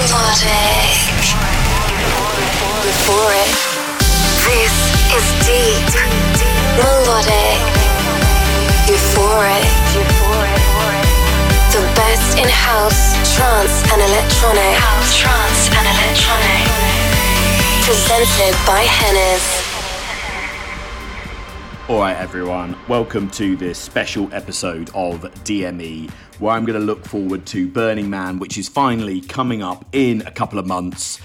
Melodic. This is deep. Melodic. Euphoric. The best in house, trance, and electronic. House, trance, and electronic. Presented by Hennes. Alright, everyone, welcome to this special episode of DME, where I'm going to look forward to Burning Man, which is finally coming up in a couple of months.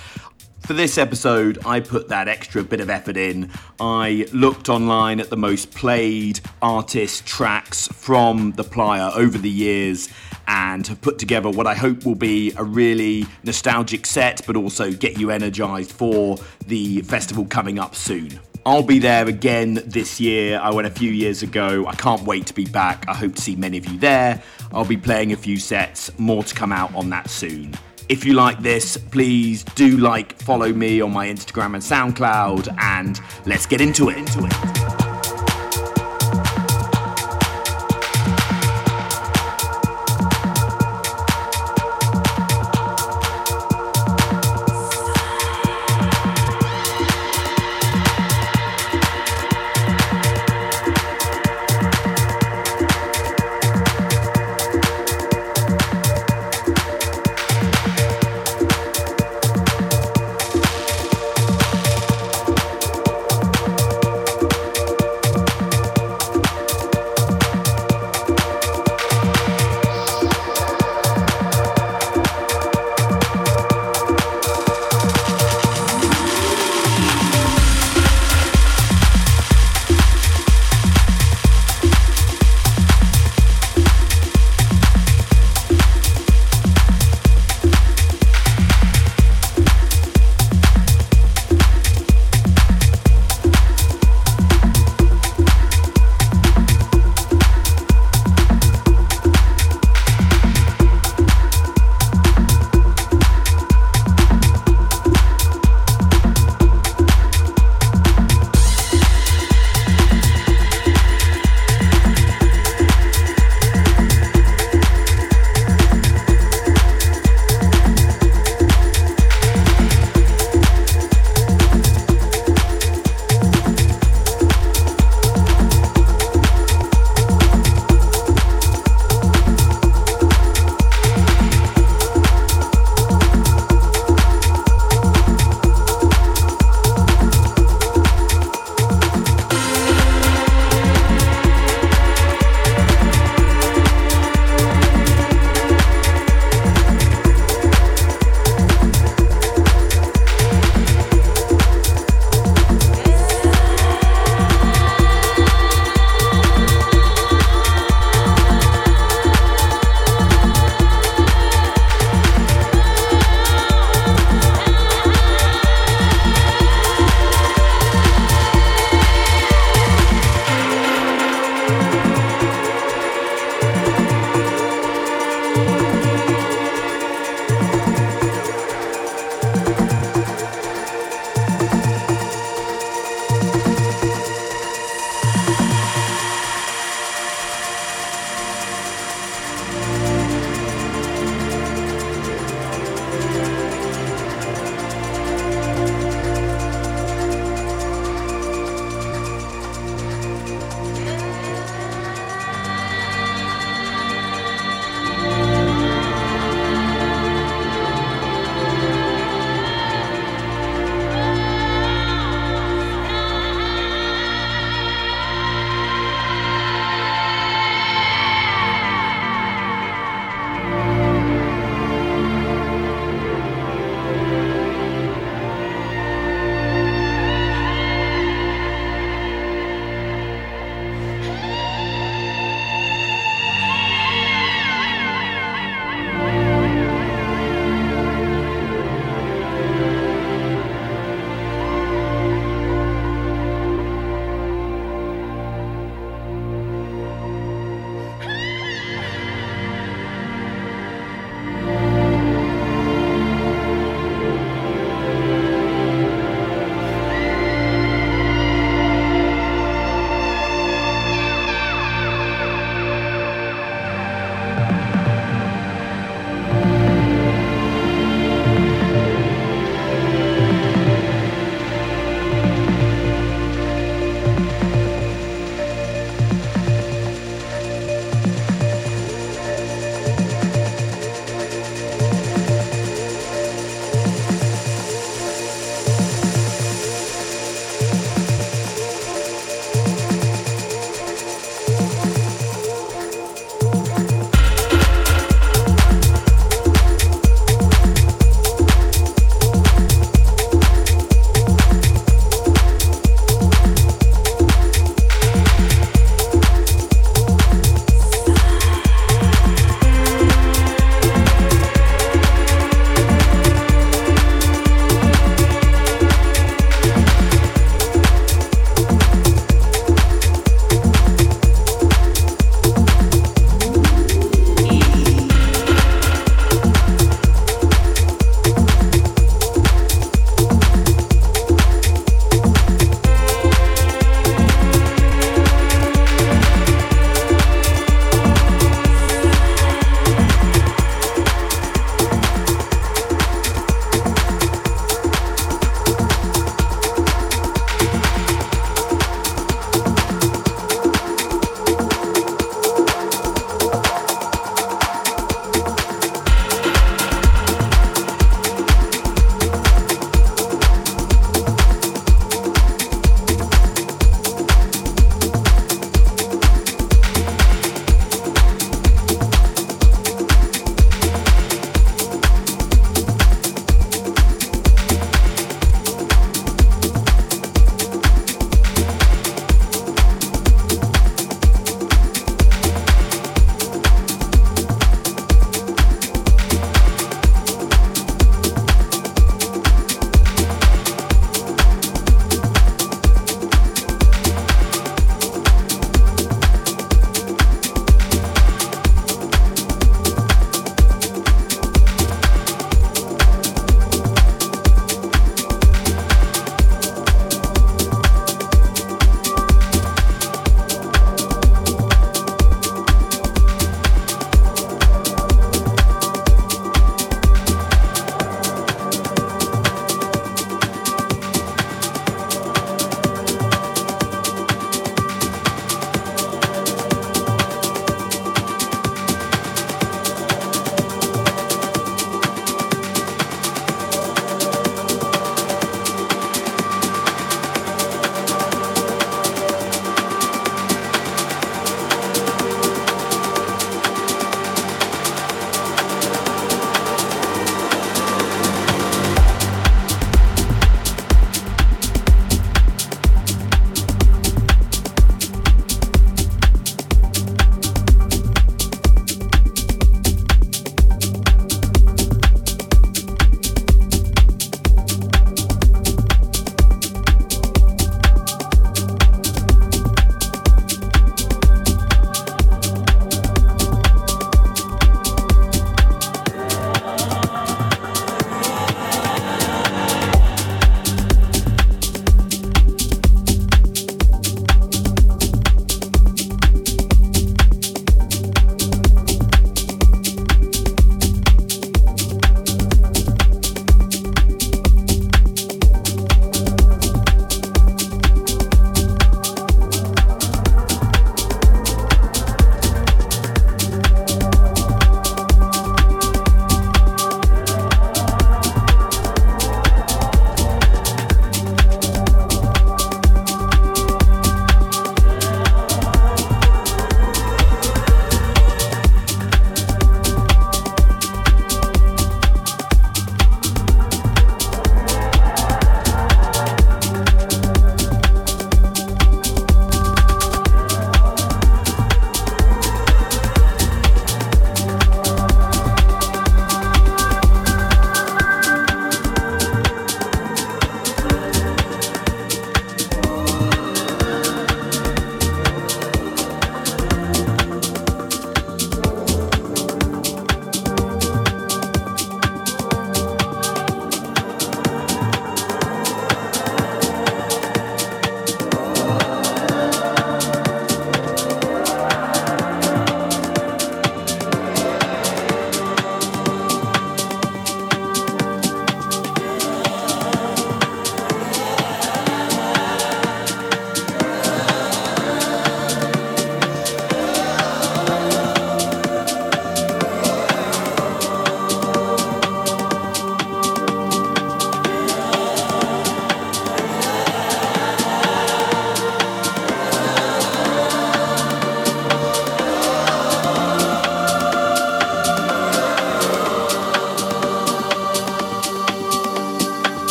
For this episode, I put that extra bit of effort in. I looked online at the most played artist tracks from the Playa over the years and have put together what I hope will be a really nostalgic set, but also get you energized for the festival coming up soon. I'll be there again this year. I went a few years ago. I can't wait to be back. I hope to see many of you there. I'll be playing a few sets, more to come out on that soon. If you like this, please do like, follow me on my Instagram and SoundCloud, and let's get into it. Into it.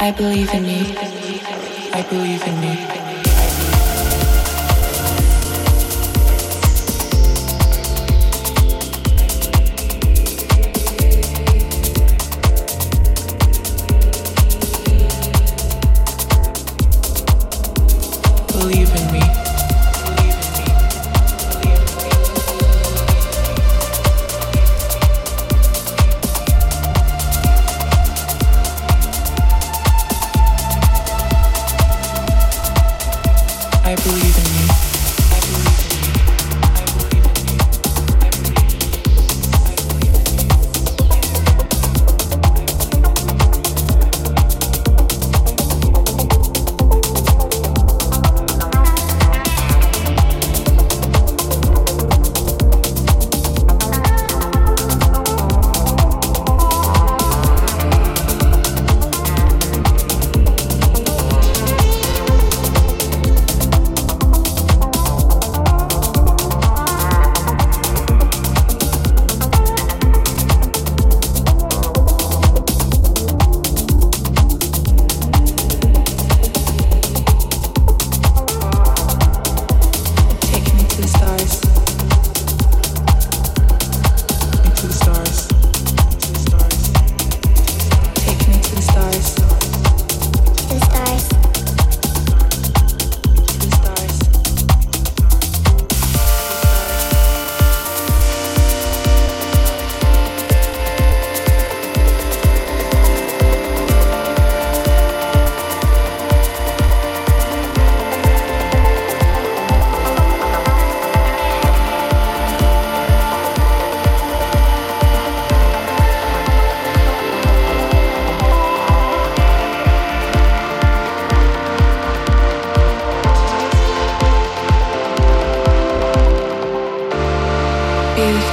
I believe in you. I believe in you.